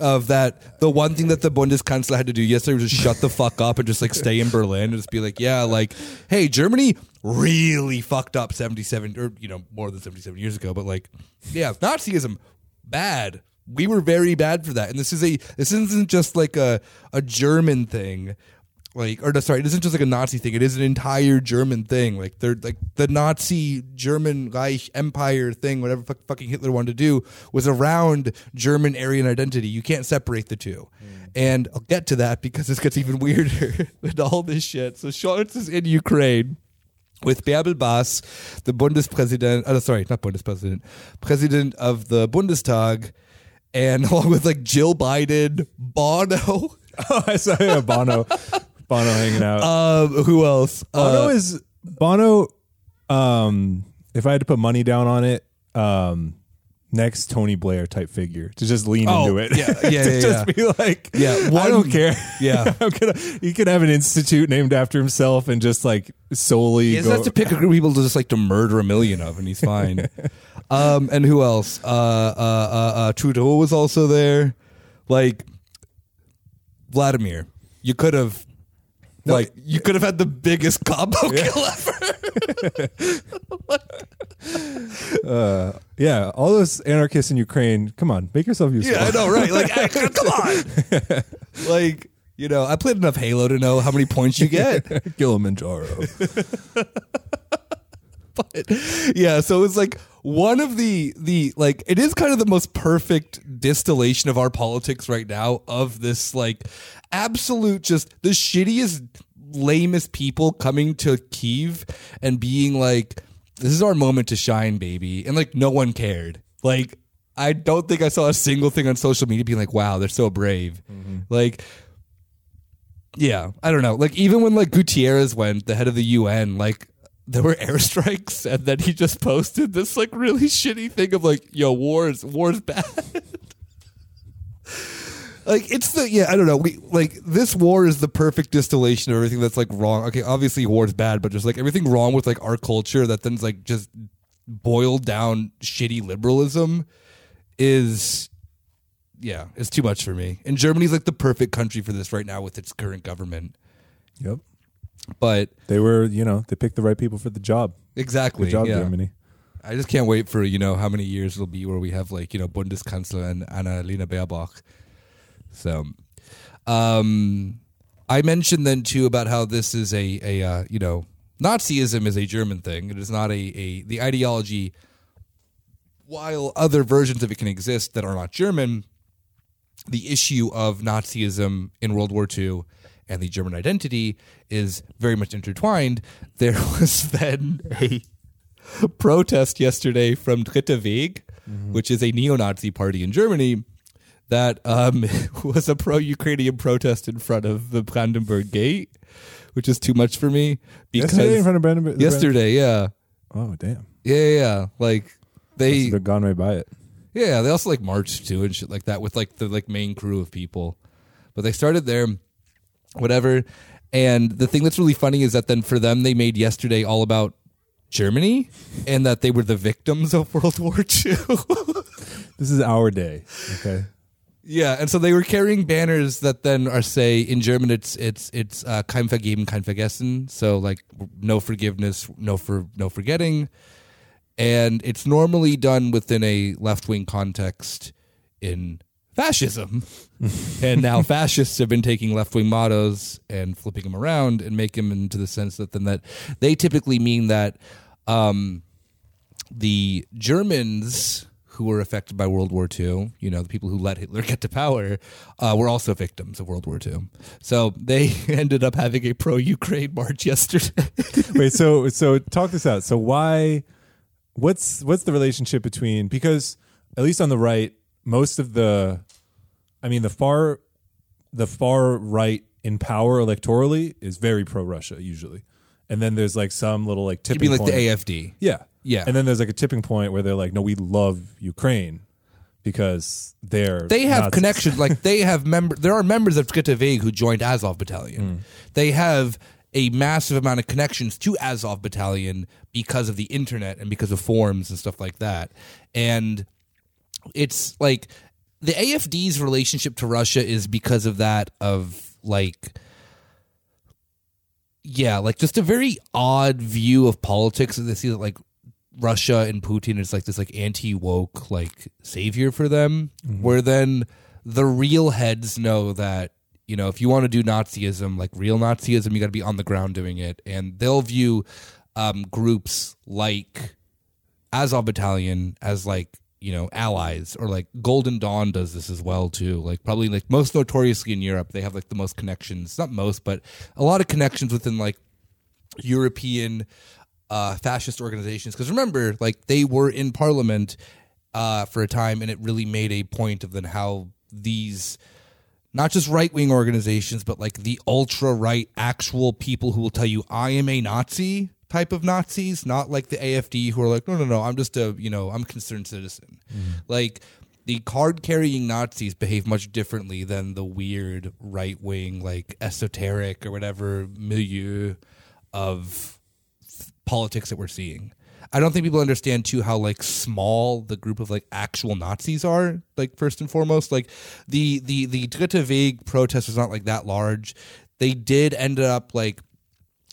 Of that, the one thing that the Bundeskanzler had to do yesterday was just shut the fuck up and just like stay in Berlin and just be like, yeah, like, hey, Germany really fucked up 77 or, you know, more than 77 years ago, but like, yeah, Nazism, bad. We were very bad for that. And this is a, this isn't just like a, a German thing like or no, sorry, it isn't just like a Nazi thing. It is an entire German thing. Like they're like the Nazi German Reich Empire thing, whatever fuck, fucking Hitler wanted to do, was around German Aryan identity. You can't separate the two. Hmm. And I'll get to that because this gets even weirder with all this shit. So Scholz is in Ukraine with Bärbel Bas, the Bundespräsident, oh, uh, sorry, not Bundespräsident, President of the Bundestag, and along with like Jill Biden, Bono, oh, I saw yeah, Bono, Bono hanging out. um, who else? Bono Uh, is Bono. Um, if I had to put money down on it, um, next Tony Blair type figure to just lean Oh, into it. yeah, yeah, to yeah, just yeah. be like, Yeah, I one- don't care. yeah. I'm gonna. He could have an institute named after himself and just like solely He just go. has to pick a group of people to just like to murder a million of, and he's fine. um, and who else? Uh, uh, uh, uh, Trudeau was also there. Like Vladimir, you could have, like, you could have had the biggest combo kill ever. uh, yeah, all those anarchists in Ukraine. Come on, make yourself useful. yeah, I know, right? Like, I- come on. like, you know, I played enough Halo to know how many points you get. Kilimanjaro. but yeah so it's like one of the the like it is kind of the most perfect distillation of our politics right now of this like absolute just the shittiest lamest people coming to Kiev and being like this is our moment to shine baby and like no one cared like I don't think I saw a single thing on social media being like wow they're so brave mm-hmm. like yeah, I don't know. Like even when like Guterres went, the head of the UN, like there were airstrikes, and then he just posted this like really shitty thing of like, "Yo, war's war's bad." like it's the yeah, I don't know. We like this war is the perfect distillation of everything that's like wrong. Okay, obviously war's bad, but just like everything wrong with like our culture that then's like just boiled down shitty liberalism is yeah, it's too much for me. And Germany's like the perfect country for this right now with its current government. Yep. But They were, you know, they picked the right people for the job. exactly, Good job, yeah. Germany. I just can't wait for you know how many years it'll be where we have like you know Bundeskanzler and Anna Annalena Baerbock. So, um, I mentioned then too about how this is a a uh, you know Nazism is a German thing. It is not a a the ideology. While other versions of it can exist that are not German, the issue of Nazism in World War II and the German identity is very much intertwined. There was then a protest yesterday from Dritte Weg, which is a neo-Nazi party in Germany, that um, was a pro-Ukrainian protest in front of the Brandenburg Gate, which is too much for me. Because Yesterday in front of Brandon. yesterday, yeah, Oh, damn. yeah, yeah, like they, They've gone right by it. yeah, they also like marched too and shit like that with like the like main crew of people. But they started there, whatever. And the thing that's really funny is that then for them they made yesterday all about Germany and that they were the victims of World War II. This is our day. Okay. Yeah, and so they were carrying banners that then are say in German it's it's it's uh, kein vergeben, kein vergessen. So like no forgiveness, no for no forgetting. And it's normally done within a left wing context in fascism. and now fascists have been taking left wing mottos and flipping them around and make them into the sense that then that they typically mean that um, the Germans who were affected by World War II, you know, the people who let Hitler get to power, uh, were also victims of World War II. So they ended up having a pro Ukraine march yesterday. Wait, so so talk this out. So why what's what's the relationship between because at least on the right, most of the I mean the far the far right in power electorally is very pro Russia usually. And then there's like some little like you tipping mean like point. the AFD? Yeah. Yeah. And then there's like a tipping point where they're like, no, we love Ukraine because they're They have Nazis. connections. Like they have member. There are members of Dritte who joined Azov Battalion. Mm. They have a massive amount of connections to Azov Battalion because of the internet and because of forums and stuff like that. And it's like the AFD's relationship to Russia is because of that of like yeah, like just a very odd view of politics. That they see that like Russia and Putin is like this like anti woke like savior for them. Where then the real heads know that you know if you want to do Nazism, like real Nazism, you got to be on the ground doing it, and they'll view um, groups like Azov Battalion as like you know allies or like Golden Dawn does this as well too. Like probably like most notoriously in Europe, they have like the most connections. Not most, but a lot of connections within like European uh, fascist organizations. Because remember, like they were in parliament uh, for a time, and it really made a point of then how these not just right wing organizations, but like the ultra right actual people who will tell you I am a Nazi type of Nazis, not like the AFD who are like, no, no, no, I'm just a, you know, I'm a concerned citizen. Like the card carrying Nazis behave much differently than the weird right wing, like esoteric or whatever milieu of politics that we're seeing. I don't think people understand too how like small the group of like actual Nazis are. Like first and foremost, like the the the Dritte Weg protest was not like that large. They did end up like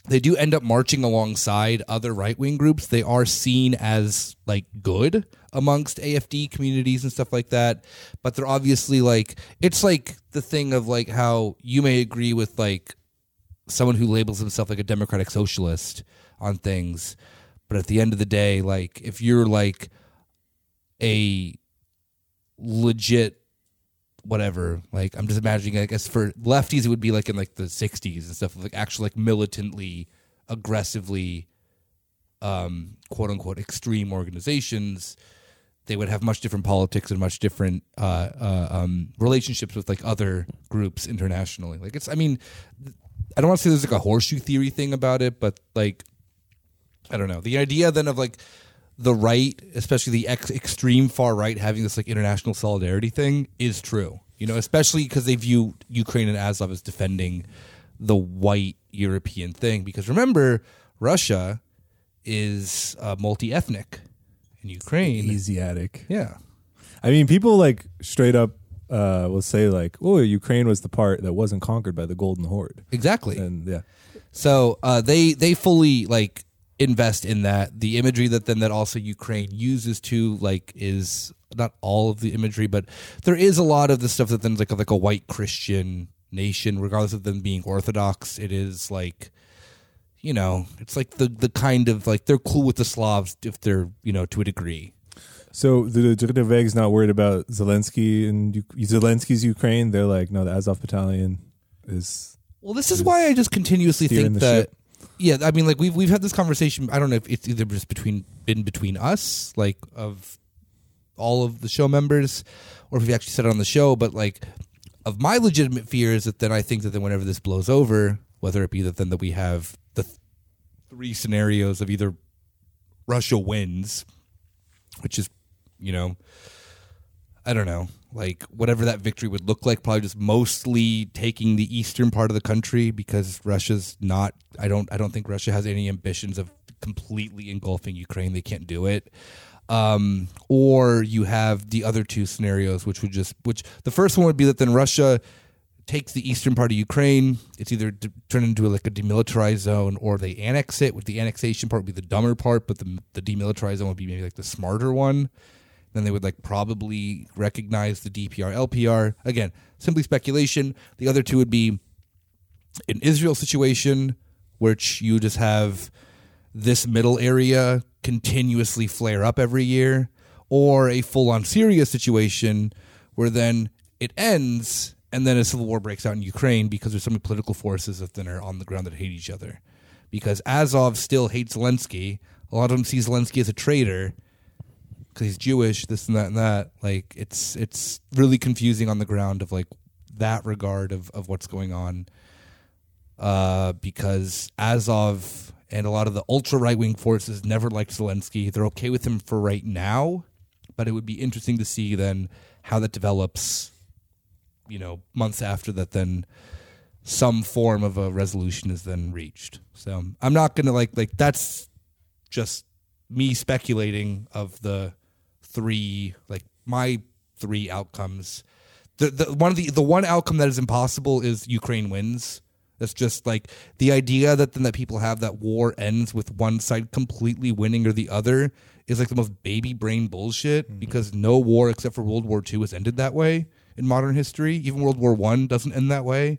they do end up marching alongside other right wing groups. They are seen as like good amongst AFD communities and stuff like that. But they're obviously like it's like the thing of like how you may agree with like someone who labels himself like a democratic socialist on things but at the end of the day like if you're like a legit whatever like i'm just imagining i guess for lefties it would be like in like the 60s and stuff like actually like militantly aggressively um quote unquote extreme organizations they would have much different politics and much different uh, uh, um, relationships with like other groups internationally. Like it's, I mean, I don't want to say there's like a horseshoe theory thing about it, but like, I don't know. The idea then of like the right, especially the ex- extreme far right, having this like international solidarity thing is true. You know, especially because they view Ukraine and Azov as defending the white European thing. Because remember, Russia is uh, multi ethnic, and Ukraine, Asiatic. yeah. I mean, people like straight up uh, will say like, "Oh, Ukraine was the part that wasn't conquered by the Golden Horde," Exactly. and yeah, So uh, they they fully like invest in that. The imagery that then that also Ukraine uses to like is not all of the imagery, but there is a lot of the stuff that then like like a white Christian nation, regardless of them being Orthodox. It is like you know, it's like the the kind of like they're cool with the Slavs if they're you know to a degree. So the Dritte Weg's not worried about Zelensky and U- Zelensky's Ukraine. They're like, no, the Azov Battalion is Well, this is why I just continuously think that. ship. Yeah, I mean, like we've we've had this conversation. I don't know if it's either just between been between us, like of all of the show members, or if we actually said it on the show. But like, of my legitimate fear is that then I think that then whenever this blows over, whether it be that then that we have the th- three scenarios of either Russia wins, which is, you know, I don't know, like whatever that victory would look like, probably just mostly taking the eastern part of the country because Russia's not. I don't. I don't think Russia has any ambitions of completely engulfing Ukraine. They can't do it. Um, or you have the other two scenarios, which would just which the first one would be that then Russia takes the eastern part of Ukraine. It's either d- turned into like a demilitarized zone, or they annex it. With the annexation part would be the dumber part, but the the demilitarized zone would be maybe like the smarter one. Then they would like probably recognize the DPR LPR. Again, simply speculation. The other two would be an Israel situation, which you just have this middle area continuously flare up every year, or a full on Syria situation where then it ends and then a civil war breaks out in Ukraine because there's so many political forces that then are on the ground that hate each other. Because Azov still hates Zelensky. A lot of them see Zelensky as a traitor because he's Jewish, this and that and that. Like it's it's really confusing on the ground of like that regard of of what's going on. Uh, because Azov and a lot of the ultra right wing forces never liked Zelensky. They're okay with him for right now, but it would be interesting to see then how that develops. You know, months after that, then some form of a resolution is then reached. So I'm not gonna like like that's just me speculating of the three like my three outcomes. The the one of the the one outcome that is impossible is Ukraine wins. That's just like the idea that then that people have that war ends with one side completely winning or the other is like the most baby brain bullshit because no war except for World War II has ended that way in modern history. Even World War One doesn't end that way.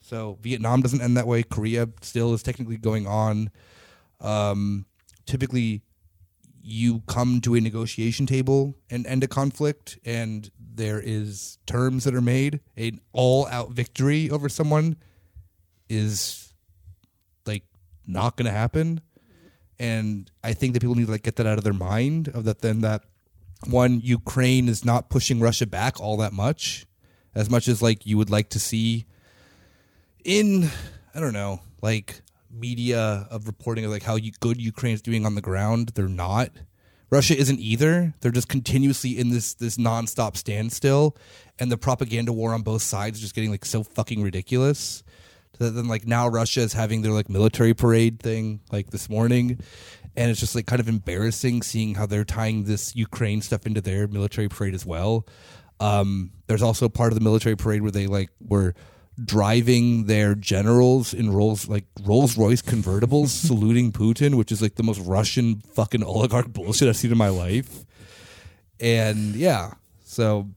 So Vietnam doesn't end that way. Korea still is technically going on. Um, typically, you come to a negotiation table and end a conflict, and there is terms that are made. An all-out victory over someone is like not going to happen. And I think that people need to like get that out of their mind of that. Then that one Ukraine is not pushing Russia back all that much, as much as like you would like to see in I don't know, like media of reporting of like how good Ukraine's doing on the ground. They're not. Russia isn't either. They're just continuously in this this nonstop standstill, and the propaganda war on both sides is just getting like so fucking ridiculous. So then like now Russia is having their like military parade thing like this morning, and it's just like kind of embarrassing seeing how they're tying this Ukraine stuff into their military parade as well. Um, there's also part of the military parade where they like were driving their generals in Rolls like Rolls Royce convertibles, saluting Putin, which is like the most Russian fucking oligarch bullshit I've seen in my life. And yeah, so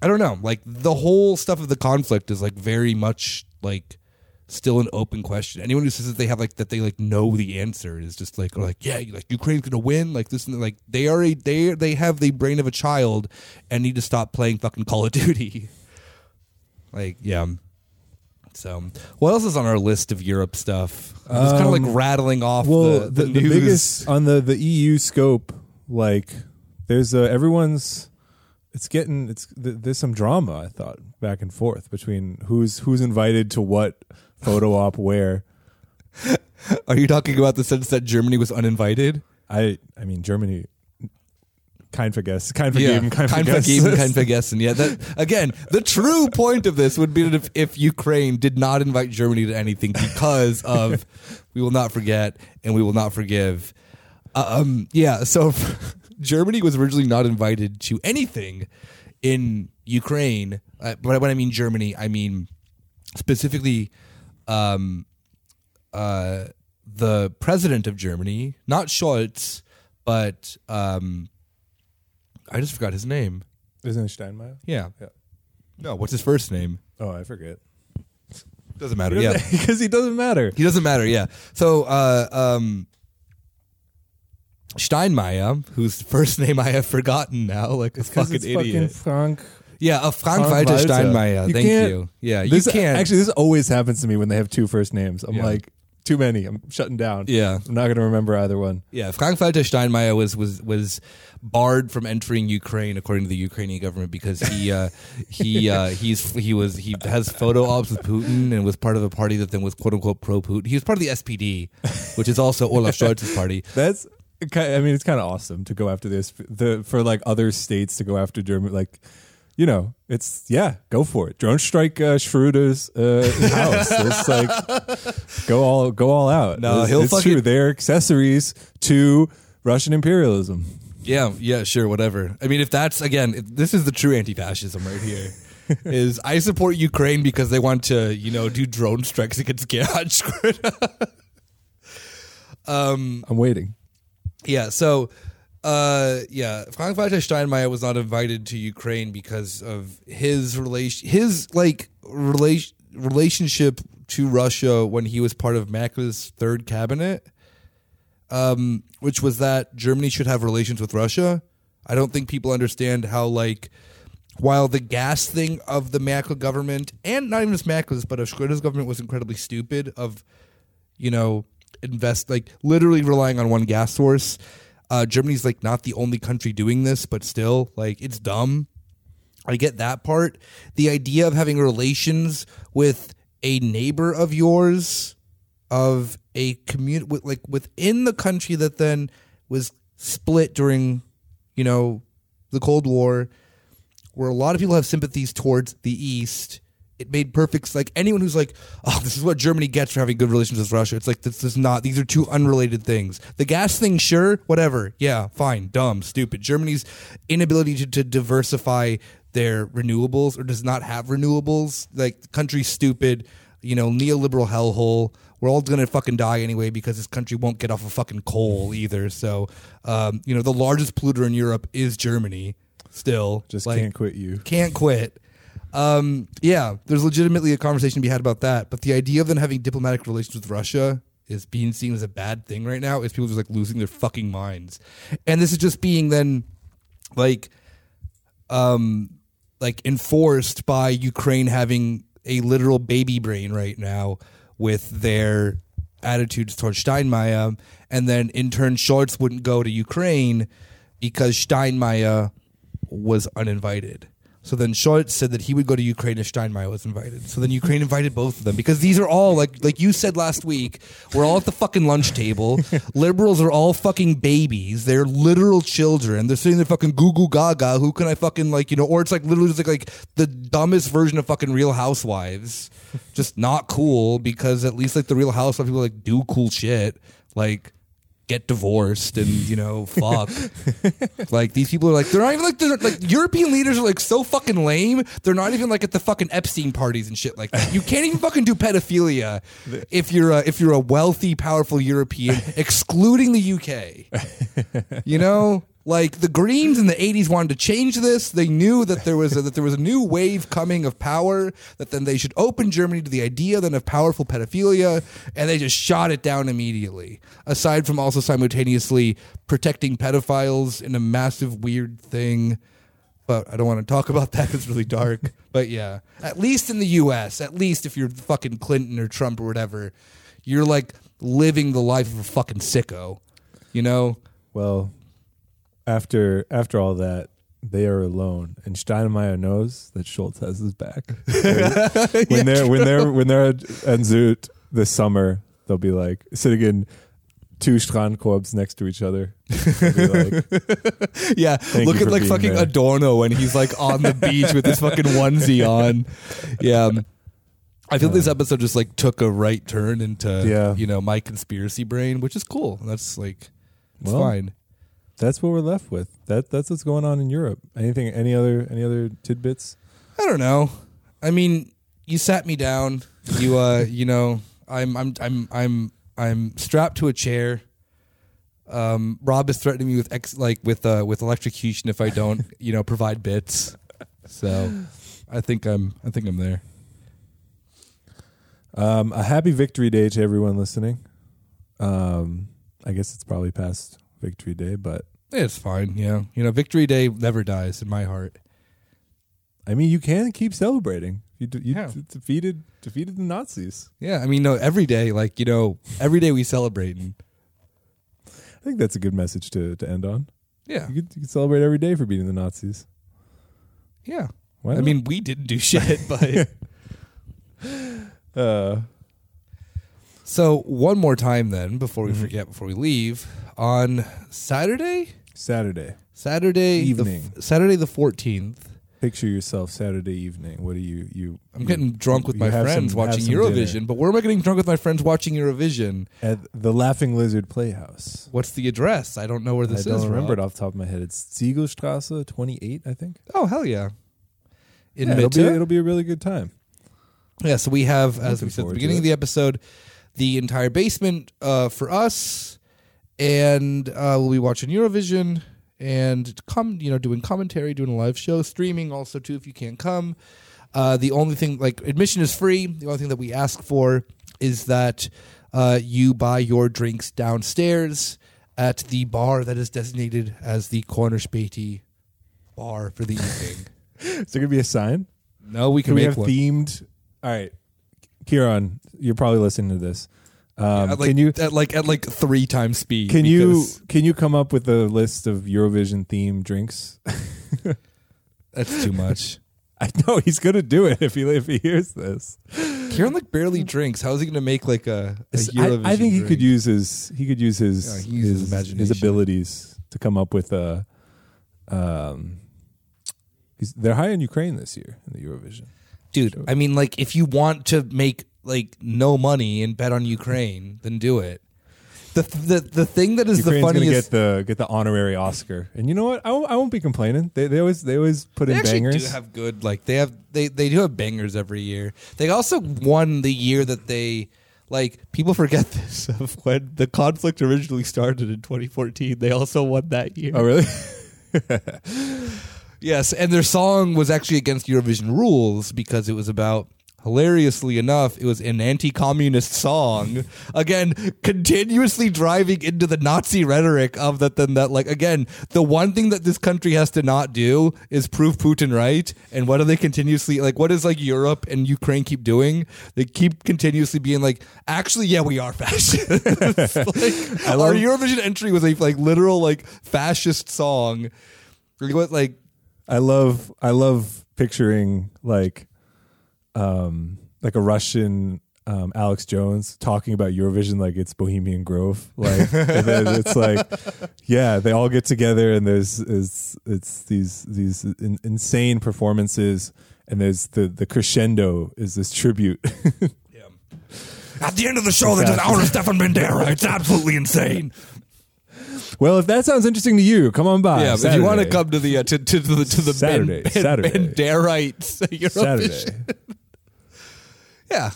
I don't know. Like the whole stuff of the conflict is like very much like still an open question. Anyone who says that they have like that they like know the answer is just like or like yeah, like Ukraine's gonna win, like this and like they are a they they have the brain of a child and need to stop playing fucking Call of Duty. like yeah. So, what else is on our list of Europe stuff? Just kind of like um, rattling off well, the, the, the, the, news. biggest on the the EU scope. Like, there's a everyone's. It's getting it's th- there's some drama. I thought back and forth between who's who's invited to what photo op where. Are you talking about the sense that Germany was uninvited? I I mean Germany. Kein vergessen, kein vergeben, kein kein vergessen. vergeben, kein vergessen. Yeah, that again. The true point of this would be that if, if Ukraine did not invite Germany to anything because of we will not forget and we will not forgive. Um, yeah, so Germany was originally not invited to anything in Ukraine. Uh, but when I mean Germany, I mean specifically um, uh, the president of Germany, not Scholz, but um, I just forgot his name. Isn't it Steinmeier? Yeah. Yeah. No, what's his first name? Oh, I forget. Doesn't matter. Yeah. because he doesn't matter. He doesn't matter. Yeah. So, uh, um, Steinmeier, whose first name I have forgotten now, like a fucking it's idiot. fucking Frank. yeah, a Frank, Frank Walter Walter. Steinmeier. You Thank can't- you. Yeah, This, you can't. Actually, this always happens to me when they have two first names. I'm Yeah. like, too many. I'm shutting down. yeah, I'm not going to remember either one. yeah. Frank Walter Steinmeier was was was barred from entering Ukraine according to the Ukrainian government because he uh, he uh, he's he was he has photo ops with Putin and was part of a party that then was quote unquote pro Putin. He was part of the SPD, which is also Olaf Scholz's party. That's. I mean, it's kind of awesome to go after this. The for like other states to go after Germany, like you know, it's yeah, go for it. Drone strike uh, Schroeder's uh, house. It's like go all go all out. No, it's, he'll it's fucking- true. They're accessories to Russian imperialism. Yeah, yeah, sure, whatever. I mean, if that's again, if this is the true anti-fascism right here. is I support Ukraine because they want to, you know, do drone strikes against Gerhard Schröder. um, I'm waiting. yeah, so uh yeah, Frank Walter Steinmeier was not invited to Ukraine because of his relation his like relation relationship to Russia when he was part of Merkel's third cabinet um, which was that Germany should have relations with Russia. I don't think people understand how like while the gas thing of the Merkel government and not even just Merkel's but of Schröder's government was incredibly stupid of you know invest like literally relying on one gas source. Uh, Germany's like not the only country doing this, but still like it's dumb. I get that part. The idea of having relations with a neighbor of yours, of a community, like within the country that then was split during, you know, the Cold War, where a lot of people have sympathies towards the East. It made perfect like anyone who's like, oh, this is what Germany gets for having good relations with Russia. It's like this is not; these are two unrelated things. The gas thing, sure, whatever, yeah, fine, dumb, stupid. Germany's inability to, to diversify their renewables or does not have renewables, like the country's stupid. You know, neoliberal hellhole. We're all gonna fucking die anyway because this country won't get off of fucking coal either. So, um, you know, the largest polluter in Europe is Germany. Still, Just Like, can't quit you. can't quit. Um, yeah, there's legitimately a conversation to be had about that. But the idea of them having diplomatic relations with Russia is being seen as a bad thing right now. Is people just like losing their fucking minds, and this is just being then like, um, like enforced by Ukraine having a literal baby brain right now with their attitudes towards Steinmeier, and then in turn Scholz wouldn't go to Ukraine because Steinmeier was uninvited. So then Scholz said that he would go to Ukraine if Steinmeier was invited. So then Ukraine invited both of them because these are all like like you said last week. We're all at the fucking lunch table. Liberals are all fucking babies. They're literal children. They're sitting there fucking goo goo gaga. Who can I fucking like you know? Or it's like literally just like like the dumbest version of fucking Real Housewives. Just not cool because at least like the Real Housewives people like do cool shit like get divorced and you know fuck like these people are like they're not even like they're like European leaders are like so fucking lame. They're not even like at the fucking Epstein parties and shit like that. You can't even fucking do pedophilia if you're a, if you're a wealthy, powerful European, excluding the UK. You know, like the Greens in the '80s wanted to change this. They knew that there was a, that there was a new wave coming of power. That then they should open Germany to the idea then of powerful pedophilia, and they just shot it down immediately. Aside from also simultaneously protecting pedophiles in a massive weird thing. But I don't want to talk about that. It's really dark. but yeah, at least in the U.S., at least if you're fucking Clinton or Trump or whatever, you're like living the life of a fucking sicko. You know? Well, after after all that, they are alone, and Steinmeier knows that Scholz has his back. when they're when they're when they're at Sylt this summer, they'll be like sitting in two Strandkorbs next to each other. Like, Yeah, look at like fucking there. Adorno when he's like on the beach with his fucking onesie on. Yeah. Um, I feel this episode just like took a right turn into Yeah. you know my conspiracy brain, which is cool. That's like it's Well, fine. That's what we're left with. That that's what's going on in Europe. Anything? Any other? Any other tidbits? I don't know. I mean, you sat me down. You uh, you know, I'm I'm I'm I'm I'm strapped to a chair. Um, Rob is threatening me with ex like with uh with electrocution if I don't, you know, provide bits. So, I think I'm I think I'm there. Um, a happy Victory Day to everyone listening. Um, I guess it's probably past Victory Day, but It's fine, yeah. You know, Victory Day never dies in my heart. I mean, you can keep celebrating. You, de- you Yeah. defeated defeated the Nazis. Yeah, I mean, no, every day, like you know, every day we celebrate. And, I think that's a good message to, to end on. yeah, You could, you could celebrate every day for beating the Nazis. yeah. Why I not? mean, we didn't do shit, but uh, so one more time then before we Mhm. forget before we leave on Saturday, Saturday. Saturday Evening. the, f- Saturday the fourteenth. Picture yourself Saturday evening. What are you you? I'm you- getting drunk with my friends some- watching Eurovision. dinner But where am I getting drunk with my friends watching Eurovision? at the Laughing Lizard Playhouse. What's the address? I don't know where this I don't remember Rob. it off the top of my head. It's Ziegelstrasse 28, I think. Oh hell yeah! In Yeah, it'll be it'll be a really good time. Yeah, so we have, as Looking we said at the beginning of the episode, the entire basement uh, for us, and uh, we'll be watching Eurovision and come, you know, doing commentary, doing a live show, streaming also too if you can't come. Uh, the only thing, like admission is free. The only thing that we ask for is that uh, you buy your drinks downstairs at the bar that is designated as the Corner Späti bar for the evening. Is there gonna be a sign? no, we can, Can we make have one. themed? All right, Kieran, you're probably listening to this. Um, at like, can you at like at like three times speed? can you can you come up with a list of Eurovision themed drinks? That's too much. I know he's gonna do it if he if he hears this. Kieran like barely drinks. How is he going to make like a, a I, Eurovision I think he drink? could use his he could use his Yeah, uses his, his abilities to come up with a. Um, he's, they're high in Ukraine this year in the Eurovision. dude. I mean, like if you want to make like no money and bet on Ukraine, then do it. The the the thing that is Ukraine's the gonna funniest. get the get the honorary Oscar, and you know what? I won't, I won't be complaining. They they always they always put they in actually bangers. do have good like they have they they do have bangers every year. They also won the year that they like people forget this of when the conflict originally started in 2014. They also won that year. oh really? Yes, and their song was actually against Eurovision rules because it was about hilariously enough, it was an anti-communist song. Again, continuously driving into the Nazi rhetoric of that then that like again, the one thing that this country has to not do is prove Putin right. And what do they continuously like what is like Europe and Ukraine keep doing? They keep continuously being like, actually, yeah, we are fascist. like, I our love- Eurovision entry was a like literal like fascist song. Like, What like I love I love picturing like um like a Russian um, Alex Jones talking about Eurovision like it's Bohemian Grove, like it's like, yeah, they all get together and there's it's it's these these in, insane performances and there's the the crescendo is this tribute. At the end of the show, there's an hour of Stefan Bandera. It's absolutely insane. well, if that sounds interesting to you, come on by. yeah, if you want to come to the uh, to, to the to the Saturday, Ban- Ban- Saturday. Banderites Eurovision. Saturday. Yeah,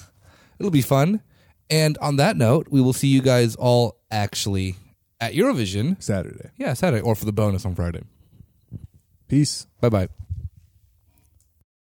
it'll be fun. And on that note, we will see you guys all actually at Eurovision. Saturday. Yeah, Saturday or for the bonus on Friday. Peace. Bye bye.